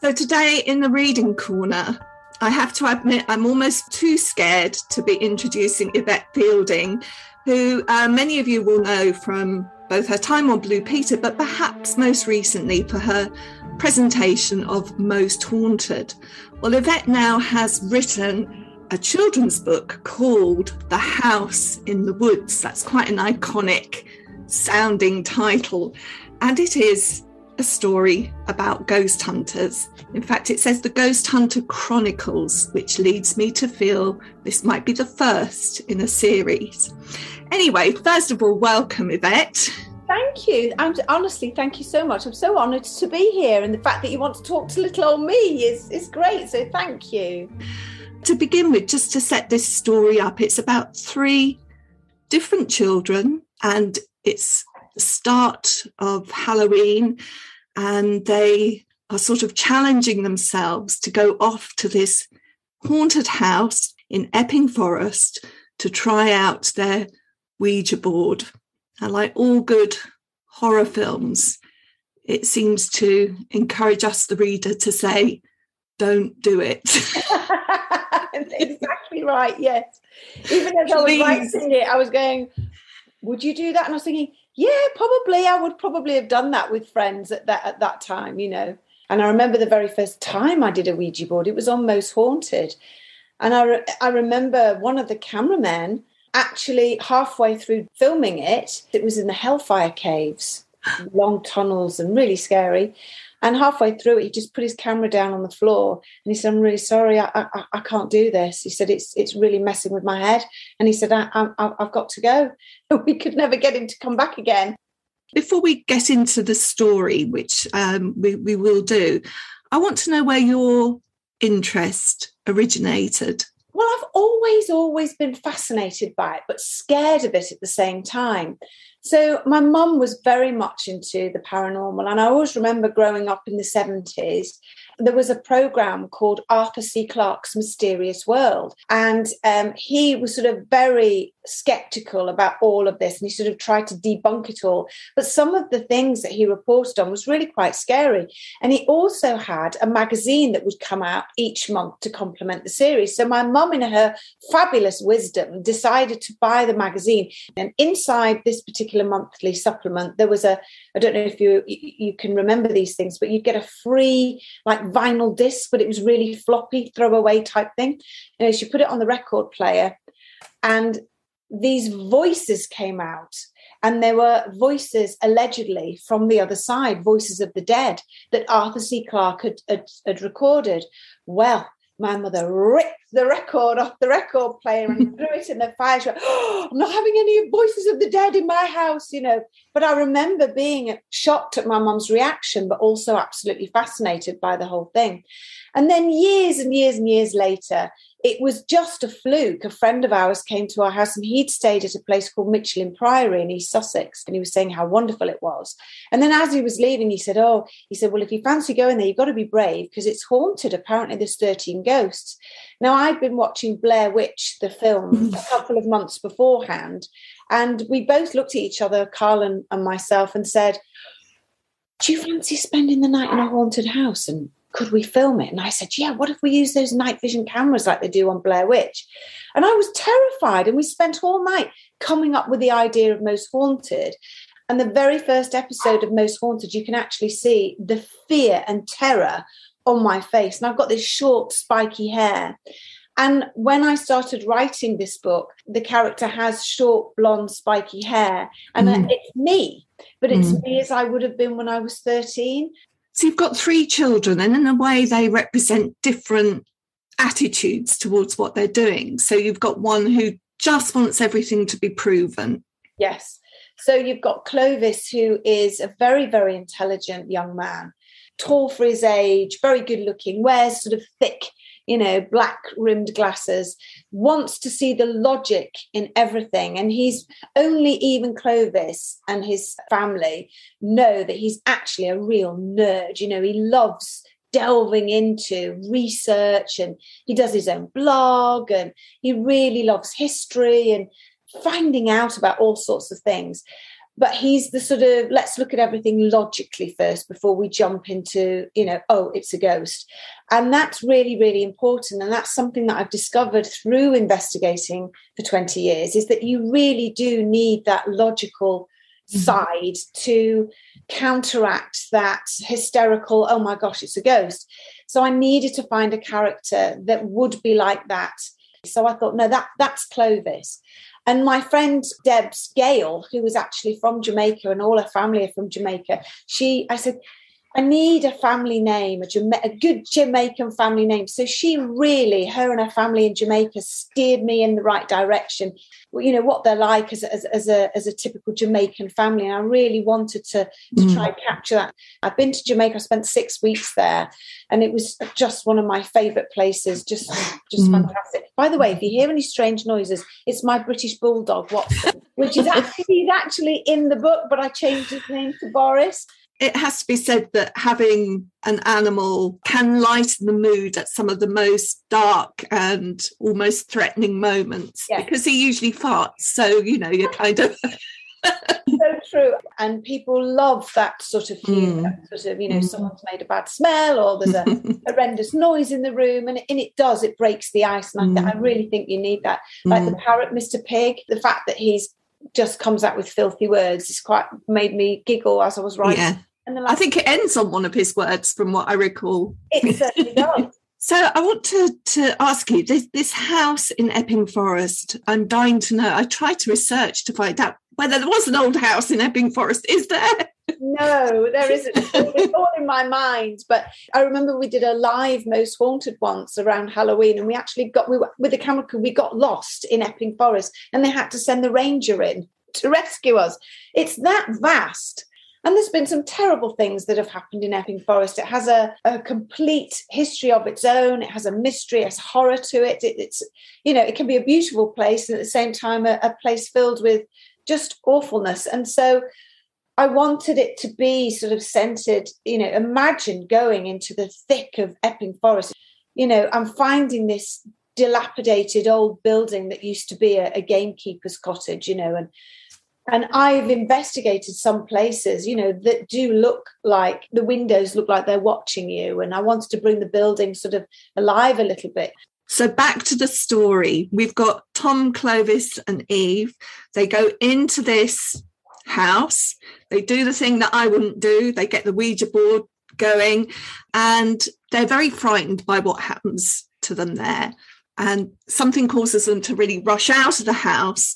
So, today in the reading corner, I have to admit I'm almost too scared to be introducing Yvette Fielding, who uh, many of you will know from both her time on Blue Peter, but perhaps most recently for her presentation of Most Haunted. Well, Yvette now has written a children's book called The House in the Woods. That's quite an iconic sounding title. And it is a story about ghost hunters. In fact, it says the Ghost Hunter Chronicles, which leads me to feel this might be the first in a series. Anyway, first of all, welcome, Yvette. Thank you. I'm honestly, thank you so much. I'm so honoured to be here, and the fact that you want to talk to little old me is is great. So thank you. To begin with, just to set this story up, it's about three different children, and it's start of Halloween, and they are sort of challenging themselves to go off to this haunted house in Epping Forest to try out their Ouija board. And like all good horror films, it seems to encourage us, the reader, to say, don't do it. exactly right, yes. Even as Please. I was writing it, I was going, would you do that? And I was thinking, yeah, probably. I would probably have done that with friends at that at that time, you know. And I remember the very first time I did a Ouija board, it was on Most Haunted. And I, re- I remember one of the cameramen actually halfway through filming it, it was in the Hellfire Caves, long tunnels and really scary. And halfway through it, he just put his camera down on the floor and he said, "I'm really sorry, I, I, I can't do this." He said, "It's it's really messing with my head," and he said, I, I, "I've got to go." We could never get him to come back again. Before we get into the story, which um, we, we will do, I want to know where your interest originated. Well, I've always, always been fascinated by it, but scared of it at the same time. So, my mum was very much into the paranormal, and I always remember growing up in the 70s there was a program called Arthur C. Clarke's Mysterious World. And um, he was sort of very skeptical about all of this and he sort of tried to debunk it all. But some of the things that he reported on was really quite scary. And he also had a magazine that would come out each month to complement the series. So my mum, in her fabulous wisdom, decided to buy the magazine. And inside this particular monthly supplement, there was a I don't know if you you can remember these things, but you'd get a free like vinyl disc, but it was really floppy, throwaway type thing. You know, she put it on the record player, and these voices came out. And there were voices allegedly from the other side, voices of the dead that Arthur C. Clarke had, had, had recorded. Well, my mother ripped the record off the record player and threw it in the fire. She went, oh, I'm not having any voices of the dead in my house, you know. But I remember being shocked at my mum's reaction, but also absolutely fascinated by the whole thing. And then years and years and years later, it was just a fluke. A friend of ours came to our house and he'd stayed at a place called Michelham Priory in East Sussex. And he was saying how wonderful it was. And then as he was leaving, he said, Oh, he said, Well, if you fancy going there, you've got to be brave because it's haunted. Apparently, there's 13 ghosts. Now, I'd been watching Blair Witch, the film, mm. a couple of months beforehand. And we both looked at each other, Carl and, and myself, and said, Do you fancy spending the night in a haunted house? And could we film it? And I said, yeah, what if we use those night vision cameras like they do on Blair Witch? And I was terrified. And we spent all night coming up with the idea of Most Haunted. And the very first episode of Most Haunted, you can actually see the fear and terror on my face. And I've got this short, spiky hair. And when I started writing this book, the character has short, blonde, spiky hair. And mm. it's me, but it's mm. me as I would have been when I was 13. So you've got three children, and in a way, they represent different attitudes towards what they're doing. So you've got one who just wants everything to be proven. Yes. So you've got Clovis, who is a very, very intelligent young man, tall for his age, very good looking, wears sort of thick you know, black rimmed glasses, wants to see the logic in everything. And he's only even Clovis and his family know that he's actually a real nerd. You know, he loves delving into research and he does his own blog and he really loves history and finding out about all sorts of things. But he's the sort of let's look at everything logically first before we jump into you know oh it's a ghost. And that's really really important. And that's something that i've discovered through investigating for 20 years is that you really do need that logical mm-hmm. side to counteract that hysterical oh my gosh it's a ghost. So i needed to find a character that would be like that. So i thought no that that's clovis and my friend Debs Gale, who was actually from Jamaica and all her family are from Jamaica, she, I said, I need a family name, a, Jama- a, good Jamaican family name. So she really, her and her family in Jamaica, steered me in the right direction. You know what they're like as, as, as a as a typical Jamaican family, and I really wanted to to mm. try and capture that. I've been to Jamaica. I spent six weeks there, and it was just one of my favourite places. Just just mm. fantastic. By the way, if you hear any strange noises, it's my British bulldog Watson, which is actually he's actually in the book, but I changed his name to Boris it has to be said that having an animal can lighten the mood at some of the most dark and almost threatening moments yes. because he usually farts. So, you know, you're kind of. so true. And people love that sort of humor, mm. sort of, you know, mm. someone's made a bad smell or there's a horrendous noise in the room. And, and it does, it breaks the ice. And mm. I, I really think you need that. Like the mm. parrot, Mr. Pig, the fact that he's just comes out with filthy words. It's quite made me giggle as I was writing. Yeah. I think it ends on one of his words, from what I recall. It certainly does. So I want to, to ask you this, this house in Epping Forest. I'm dying to know. I tried to research to find out whether there was an old house in Epping Forest. Is there? No, there isn't. It's all in my mind. But I remember we did a live Most Haunted once around Halloween, and we actually got we were, with the camera crew. We got lost in Epping Forest, and they had to send the ranger in to rescue us. It's that vast and there's been some terrible things that have happened in Epping Forest. It has a, a complete history of its own. It has a mystery, has horror to it. it. It's, you know, it can be a beautiful place and at the same time a, a place filled with just awfulness. And so I wanted it to be sort of centered, you know, imagine going into the thick of Epping Forest. You know, I'm finding this dilapidated old building that used to be a, a gamekeeper's cottage, you know, and and I've investigated some places, you know, that do look like the windows look like they're watching you. And I wanted to bring the building sort of alive a little bit. So back to the story. We've got Tom, Clovis, and Eve. They go into this house. They do the thing that I wouldn't do. They get the Ouija board going, and they're very frightened by what happens to them there. And something causes them to really rush out of the house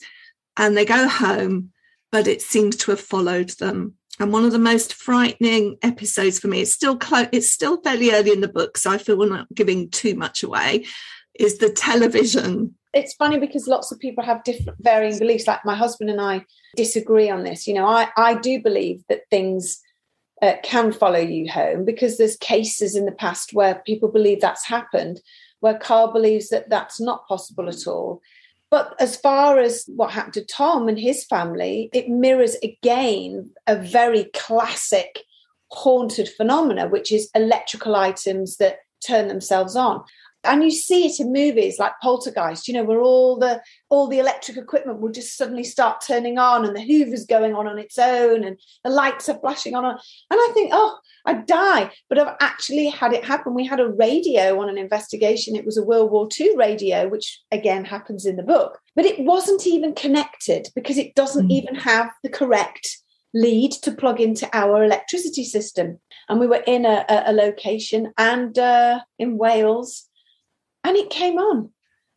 and they go home but it seems to have followed them. And one of the most frightening episodes for me, it's still close, it's still fairly early in the book, so I feel we're not giving too much away, is the television. It's funny because lots of people have different varying beliefs. Like my husband and I disagree on this. You know, I, I do believe that things uh, can follow you home because there's cases in the past where people believe that's happened, where Carl believes that that's not possible at all. But as far as what happened to Tom and his family, it mirrors again a very classic haunted phenomena, which is electrical items that turn themselves on and you see it in movies like poltergeist you know where all the all the electric equipment will just suddenly start turning on and the hoover's going on on its own and the lights are flashing on. And i think oh i'd die. But i've actually had it happen. We had a radio on an investigation. It was a world war ii radio which again happens in the book. But it wasn't even connected because it doesn't mm. even have the correct lead to plug into our electricity system. And we were in a, a, a location and uh, in wales and it came on.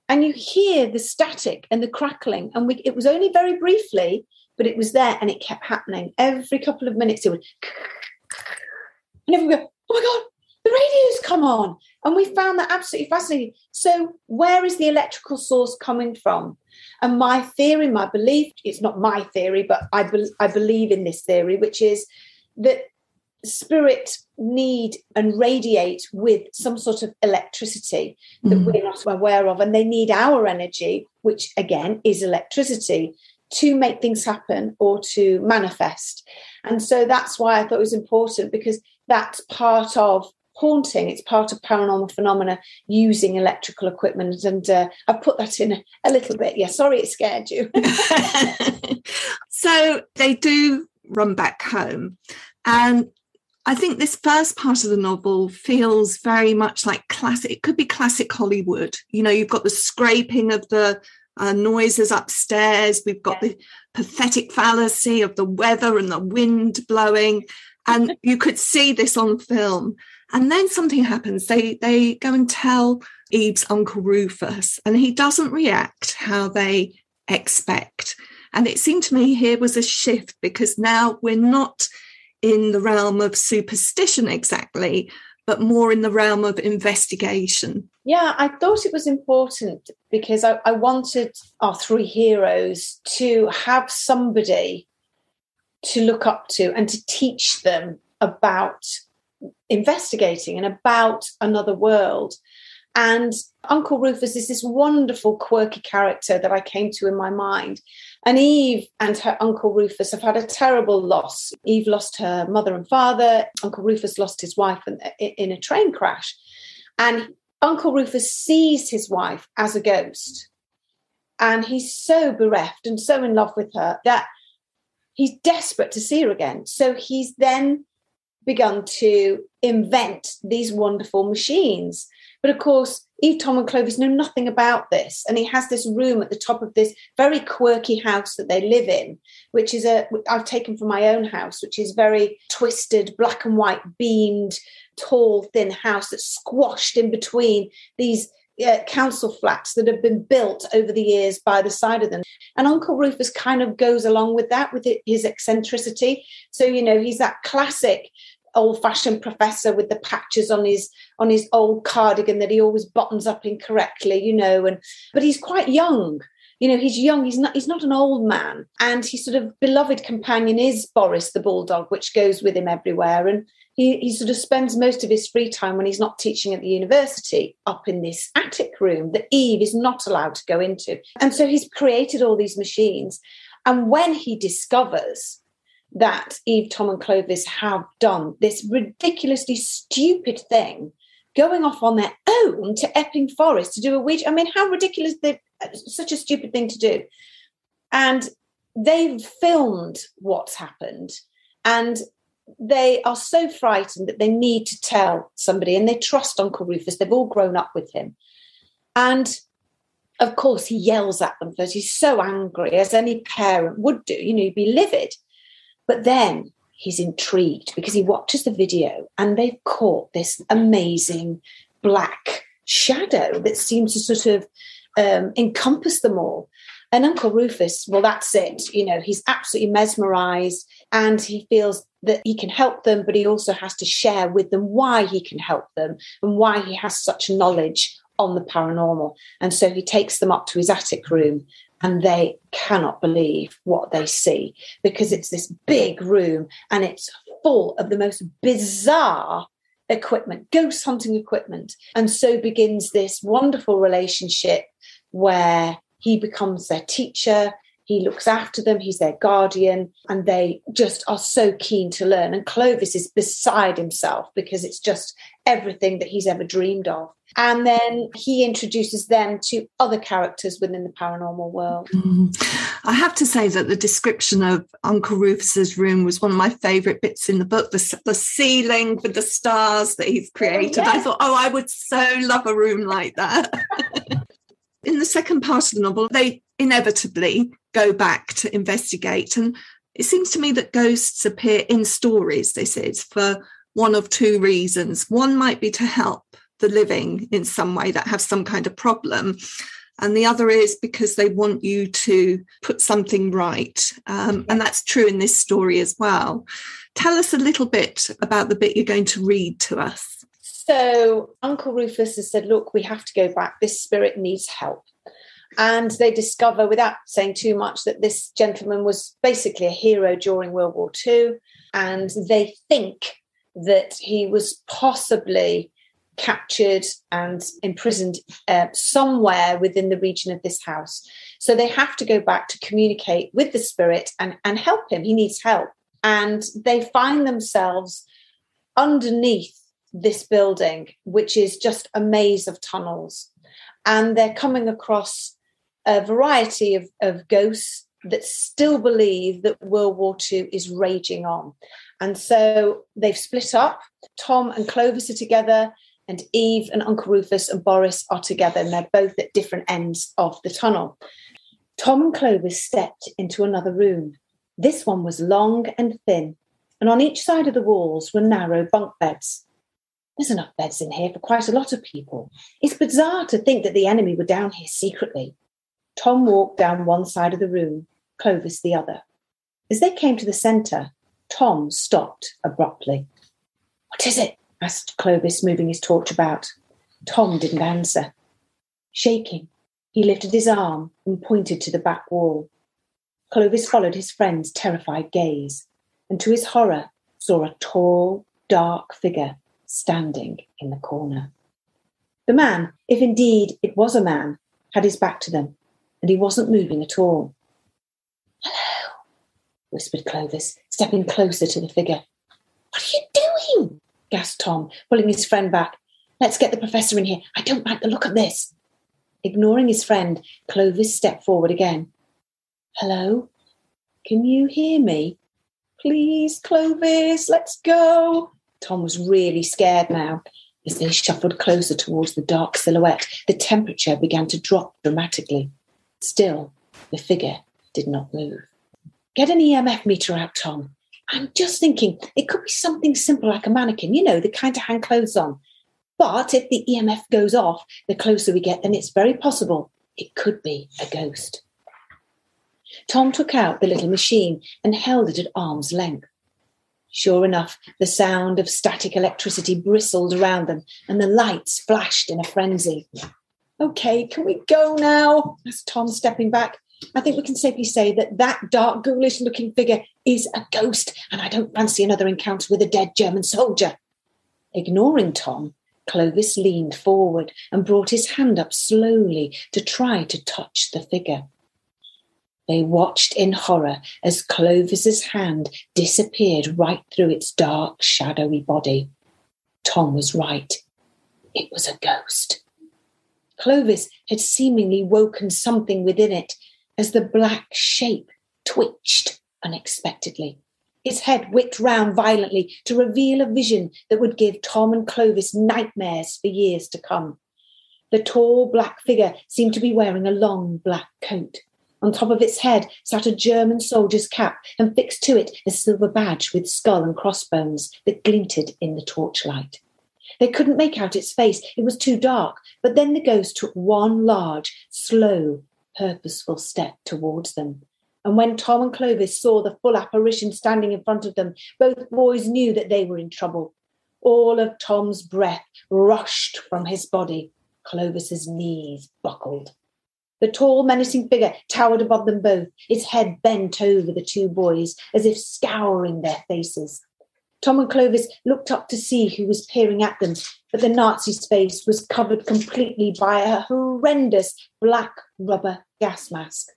And you hear the static and the crackling. And we, it was only very briefly but it was there and it kept happening. Every couple of minutes it would and everyone go oh my god the radio's come on. And we found that absolutely fascinating. So where is the electrical source coming from? And my theory my belief it's not my theory but i, be, I believe in this theory which is that spirit need and radiate with some sort of electricity that mm. we're not aware of and they need our energy which again is electricity to make things happen or to manifest and so that's why i thought it was important because that's part of haunting. It's part of paranormal phenomena using electrical equipment. And uh, I've put that in a, a little bit. Yeah, sorry it scared you. so they do run back home. And I think this first part of the novel feels very much like classic. It could be classic Hollywood. You know, you've got the scraping of the uh, noises upstairs. We've got yeah. the pathetic fallacy of the weather and the wind blowing. And you could see this on film. And then something happens. They they go and tell Eve's uncle Rufus, and he doesn't react how they expect. And it seemed to me here was a shift because now we're not in the realm of superstition exactly, but more in the realm of investigation. Yeah, I thought it was important because I, I wanted our three heroes to have somebody to look up to and to teach them about investigating and about another world. And Uncle Rufus is this wonderful, quirky character that I came to in my mind. And Eve and her Uncle Rufus have had a terrible loss. Eve lost her mother and father. Uncle Rufus lost his wife in, a train crash. And Uncle Rufus sees his wife as a ghost. And he's so bereft and so in love with her that he's desperate to see her again. So he's then begun to invent these wonderful machines. But of course, Eve, Tom, and Clovis know nothing about this. And he has this room at the top of this very quirky house that they live in, which is a, I've taken from my own house, which is very twisted, black and white, beamed, tall, thin house that's squashed in between these uh, council flats that have been built over the years by the side of them. And Uncle Rufus kind of goes along with that, with his eccentricity. So, you know, he's that classic old fashioned professor with the patches on his on his old cardigan that he always buttons up incorrectly you know and but he's quite young. You know he's young he's not he's not an old man. And his sort of beloved companion is boris the bulldog which goes with him everywhere. And he, he sort of spends most of his free time when he's not teaching at the university up in this attic room that eve is not allowed to go into. And so he's created all these machines. And when he discovers that Eve, Tom, and Clovis have done this ridiculously stupid thing, going off on their own to Epping Forest to do a witch. I mean, how ridiculous! That such a stupid thing to do. And they've filmed what's happened, and they are so frightened that they need to tell somebody, and they trust Uncle Rufus. They've all grown up with him, and of course, he yells at them because he's so angry, as any parent would do. You know, you'd be livid. But then he's intrigued because he watches the video and they've caught this amazing black shadow that seems to sort of um, encompass them all. And Uncle Rufus, well, that's it. You know, he's absolutely mesmerized and he feels that he can help them, but he also has to share with them why he can help them and why he has such knowledge on the paranormal. And so he takes them up to his attic room and they cannot believe what they see because it's this big room and it's full of the most bizarre equipment, ghost hunting equipment. And so begins this wonderful relationship where he becomes their teacher, he looks after them, he's their guardian, and they just are so keen to learn. And Clovis is beside himself because it's just everything that he's ever dreamed of. And then he introduces them to other characters within the paranormal world. Mm. I have to say that the description of Uncle Rufus's room was one of my favourite bits in the book. The, the ceiling with the stars that he's created. Oh, yeah. I thought, oh, I would so love a room like that. in the second part of the novel, they inevitably go back to investigate. And it seems to me that ghosts appear in stories, this is, for one of two reasons. One might be to help the living in some way that have some kind of problem. And the other is because they want you to put something right. Um, and that's true in this story as well. Tell us a little bit about the bit you're going to read to us. So, Uncle Rufus has said, Look, we have to go back. This spirit needs help. And they discover, without saying too much, that this gentleman was basically a hero during World War II. And they think that he was possibly captured and imprisoned uh, somewhere within the region of this house. So they have to go back to communicate with the spirit and, and help him. He needs help. And they find themselves underneath this building, which is just a maze of tunnels. And they're coming across a variety of, of ghosts that still believe that World War II is raging on. And so they've split up. Tom and Clovis are together, and Eve and Uncle Rufus and Boris are together, and they're both at different ends of the tunnel. Tom and Clovis stepped into another room. This one was long and thin, and on each side of the walls were narrow bunk beds. There's enough beds in here for quite a lot of people. It's bizarre to think that the enemy were down here secretly. Tom walked down one side of the room, Clovis the other. As they came to the centre, Tom stopped abruptly. What is it? asked Clovis, moving his torch about. Tom didn't answer. Shaking, he lifted his arm and pointed to the back wall. Clovis followed his friend's terrified gaze, and to his horror saw a tall, dark figure standing in the corner. The man, if indeed it was a man, had his back to them, and he wasn't moving at all. Hello, whispered Clovis, stepping closer to the figure. What are you doing? gasped Tom, pulling his friend back. Let's get the professor in here. I don't like the look of this. Ignoring his friend, Clovis stepped forward again. Hello? Can you hear me? Please, Clovis, let's go. Tom was really scared now. As they shuffled closer towards the dark silhouette, the temperature began to drop dramatically. Still, the figure did not move. Get an EMF meter out, Tom. I'm just thinking it could be something simple like a mannequin, you know, the kind to hang clothes on. But if the EMF goes off, the closer we get, then it's very possible it could be a ghost. Tom took out the little machine and held it at arm's length. Sure enough, the sound of static electricity bristled around them, and the lights flashed in a frenzy. Okay, can we go now? asked Tom, stepping back. I think we can safely say that that dark, ghoulish looking figure is a ghost, and I don't fancy another encounter with a dead German soldier. Ignoring Tom, Clovis leaned forward and brought his hand up slowly to try to touch the figure. They watched in horror as Clovis's hand disappeared right through its dark, shadowy body. Tom was right. It was a ghost. Clovis had seemingly woken something within it as the black shape twitched unexpectedly. Its head whipped round violently to reveal a vision that would give Tom and Clovis nightmares for years to come. The tall black figure seemed to be wearing a long black coat. On top of its head sat a German soldier's cap, and fixed to it a silver badge with skull and crossbones that glinted in the torchlight. They couldn't make out its face, it was too dark, but then the ghost took one large, slow, purposeful step towards them. And when Tom and Clovis saw the full apparition standing in front of them, both boys knew that they were in trouble. All of Tom's breath rushed from his body. Clovis's knees buckled. The tall, menacing figure towered above them both, its head bent over the two boys, as if scouring their faces. Tom and Clovis looked up to see who was peering at them, but the Nazi's face was covered completely by a horrendous black rubber gas mask.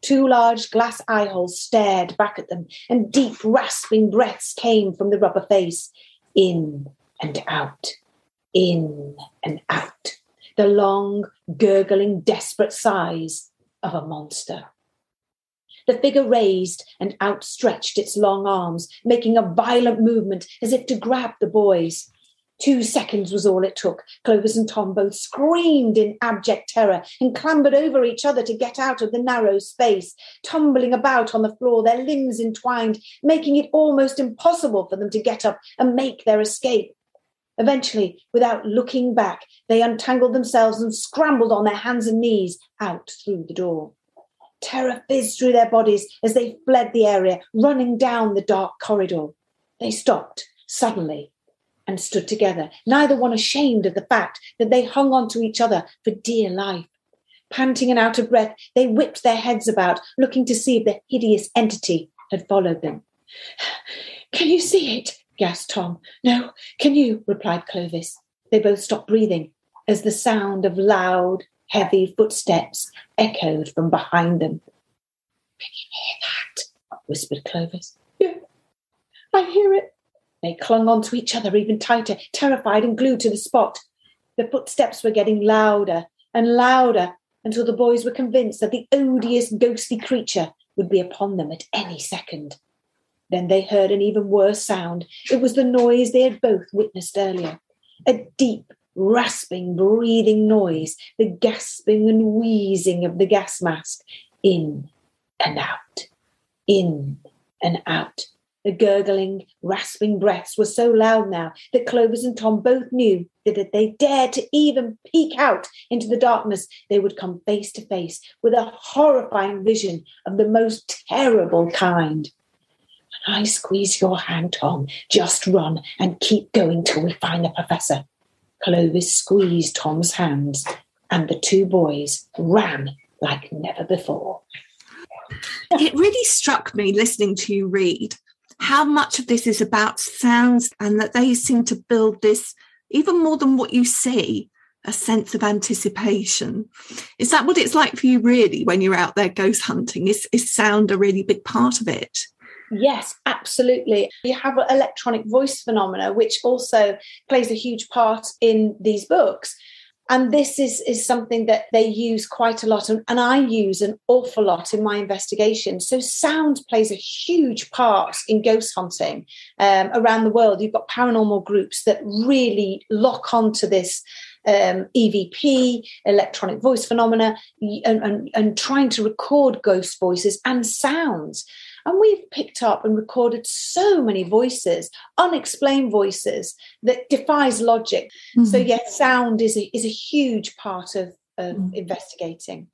Two large glass eye holes stared back at them, and deep, rasping breaths came from the rubber face. In and out, in and out the long, gurgling, desperate sighs of a monster. The figure raised and outstretched its long arms, making a violent movement as if to grab the boys. Two seconds was all it took. Clovis and Tom both screamed in abject terror and clambered over each other to get out of the narrow space, tumbling about on the floor, their limbs entwined, making it almost impossible for them to get up and make their escape. Eventually, without looking back, they untangled themselves and scrambled on their hands and knees out through the door. Terror fizzed through their bodies as they fled the area, running down the dark corridor. They stopped suddenly and stood together, neither one ashamed of the fact that they hung on to each other for dear life. Panting and out of breath, they whipped their heads about, looking to see if the hideous entity had followed them. Can you see it? gasped Tom. No, can you? replied Clovis. They both stopped breathing as the sound of loud, heavy footsteps echoed from behind them. Can you hear that? whispered Clovis. Yeah, I hear it. They clung on to each other even tighter, terrified and glued to the spot. The footsteps were getting louder and louder until the boys were convinced that the odious, ghostly creature would be upon them at any second. Then they heard an even worse sound. It was the noise they had both witnessed earlier a deep, rasping, breathing noise, the gasping and wheezing of the gas mask in and out, in and out. The gurgling, rasping breaths were so loud now that Clovis and Tom both knew that if they dared to even peek out into the darkness, they would come face to face with a horrifying vision of the most terrible kind. I squeeze your hand, Tom, just run and keep going till we find the professor. Clovis squeezed Tom's hands, and the two boys ran like never before. It really struck me listening to you read how much of this is about sounds and that they seem to build this even more than what you see a sense of anticipation. Is that what it's like for you really when you're out there ghost hunting? Is, is sound a really big part of it Yes, absolutely. You have electronic voice phenomena, which also plays a huge part in these books. And this is, is something that they use quite a lot, and, and I use an awful lot in my investigation. So, sound plays a huge part in ghost hunting um, around the world. You've got paranormal groups that really lock onto this um, EVP, electronic voice phenomena, and, and, and trying to record ghost voices and sounds. And we've picked up and recorded so many voices, unexplained voices that defies logic. Mm-hmm. So yes, sound is a, is a huge part of, of mm-hmm. investigating.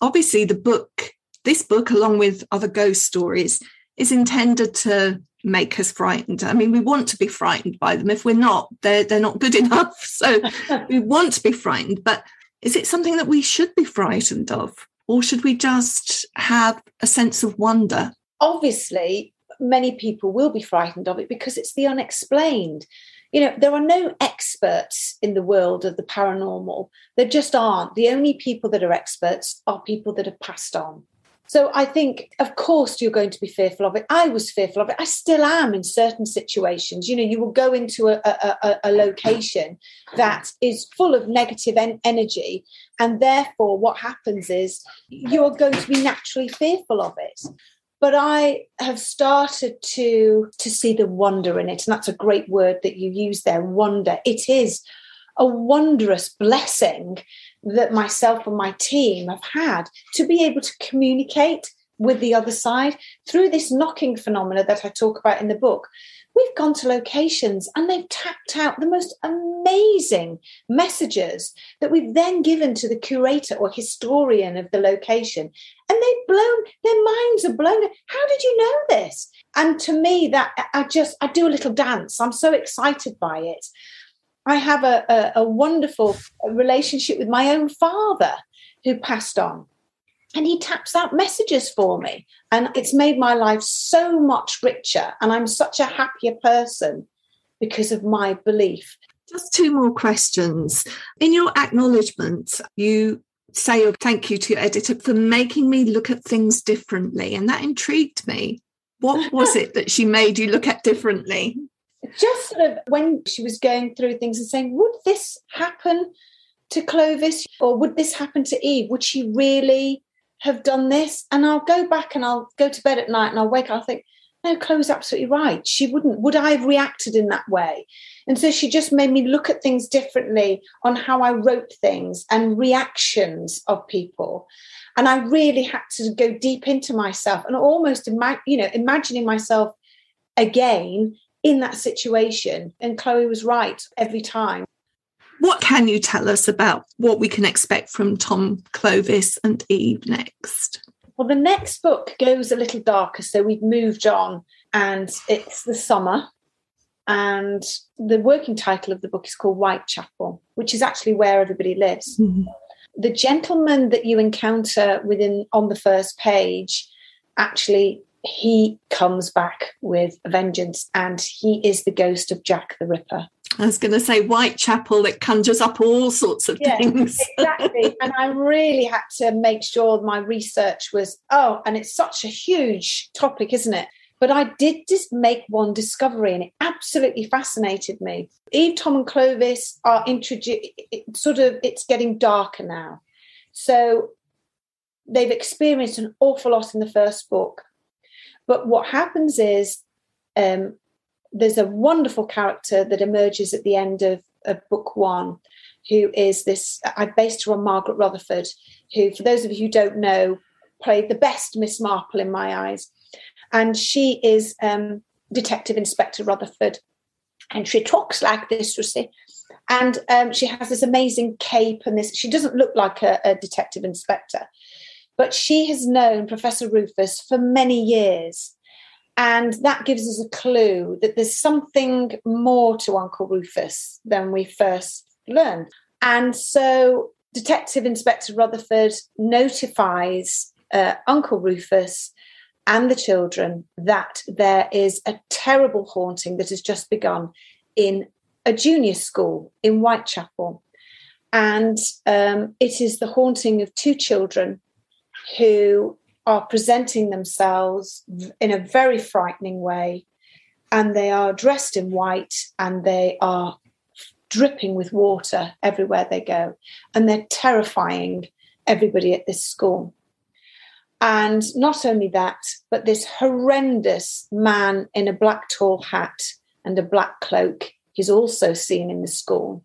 Obviously, the book, this book, along with other ghost stories, is intended to make us frightened. I mean, we want to be frightened by them. If we're not, they're they're not good enough. So we want to be frightened. But is it something that we should be frightened of? Or should we just have a sense of wonder? Obviously many people will be frightened of it because it's the unexplained. You know there are no experts in the world of the paranormal. There just aren't. The only people that are experts are people that have passed on. So i think of course you're going to be fearful of it. I was fearful of it. I still am in certain situations. You know you will go into a, a, a location that is full of negative en- energy and therefore what happens is you're going to be naturally fearful of it but I have started to to see the wonder in it, and that's a great word that you use there. Wonder. It is a wondrous blessing that myself and my team have had to be able to communicate with the other side through this knocking phenomena that I talk about in the book. We've gone to locations and they've tapped out the most amazing messages that we've then given to the curator or historian of the location. And they've blown, their minds are blown. How did you know this? And to me, that I just, I do a little dance. I'm so excited by it. I have a, a, a wonderful relationship with my own father who passed on and he taps out messages for me. And it's made my life so much richer. And i'm such a happier person because of my belief. Just two more questions. In your acknowledgement you say a thank you to your editor for making me look at things differently. And that intrigued me. What was it that she made you look at differently? Just sort of when she was going through things and saying would this happen to Clovis or would this happen to Eve? Would she really have done this. And I'll go back and I'll go to bed at night and I'll wake up. I'll think, no, Chloe's absolutely right. She wouldn't, would I have reacted in that way? And so she just made me look at things differently on how I wrote things and reactions of people. And I really had to go deep into myself and almost, ima- you know, imagining myself again in that situation. And Chloe was right every time. What can you tell us about what we can expect from Tom Clovis and Eve next? Well, the next book goes a little darker. So we've moved on and it's the summer. And the working title of the book is called Whitechapel, which is actually where everybody lives. Mm-hmm. The gentleman that you encounter within on the first page actually he comes back with a vengeance and he is the ghost of Jack the Ripper. I was going to say Whitechapel that conjures up all sorts of yeah, things. exactly. And I really had to make sure my research was, oh, and it's such a huge topic, isn't it? But I did just make one discovery and it absolutely fascinated me. Eve, Tom, and Clovis are introduced, sort of, it's getting darker now. So they've experienced an awful lot in the first book. But what happens is um, there's a wonderful character that emerges at the end of, of book one, who is this. I based her on Margaret Rutherford, who, for those of you who don't know, played the best Miss Marple in my eyes. And she is um, Detective Inspector Rutherford. And she talks like this, you see. And um, she has this amazing cape and this. She doesn't look like a, a detective inspector, but she has known Professor Rufus for many years. And that gives us a clue that there's something more to Uncle Rufus than we first learned. And so Detective Inspector Rutherford notifies uh, Uncle Rufus and the children that there is a terrible haunting that has just begun in a junior school in Whitechapel. And um, it is the haunting of two children who are presenting themselves in a very frightening way. And they are dressed in white and they are dripping with water everywhere they go. And they're terrifying everybody at this school. And not only that, but this horrendous man in a black tall hat and a black cloak is also seen in the school.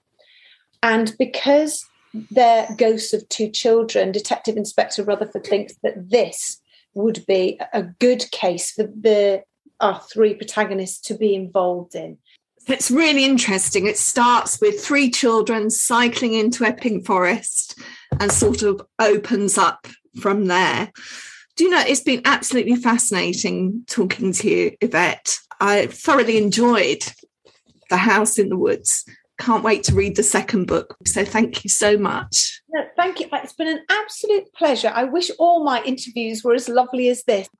And because they're ghosts of two children, Detective Inspector Rutherford thinks that this would be a good case for the our three protagonists to be involved in. It's really interesting. It starts with three children cycling into Epping Forest and sort of opens up from there. Do you know, it's been absolutely fascinating talking to you, Yvette. I thoroughly enjoyed The House in the Woods can't wait to read the second book. So thank you so much. No, thank you. It's been an absolute pleasure. I wish all my interviews were as lovely as this.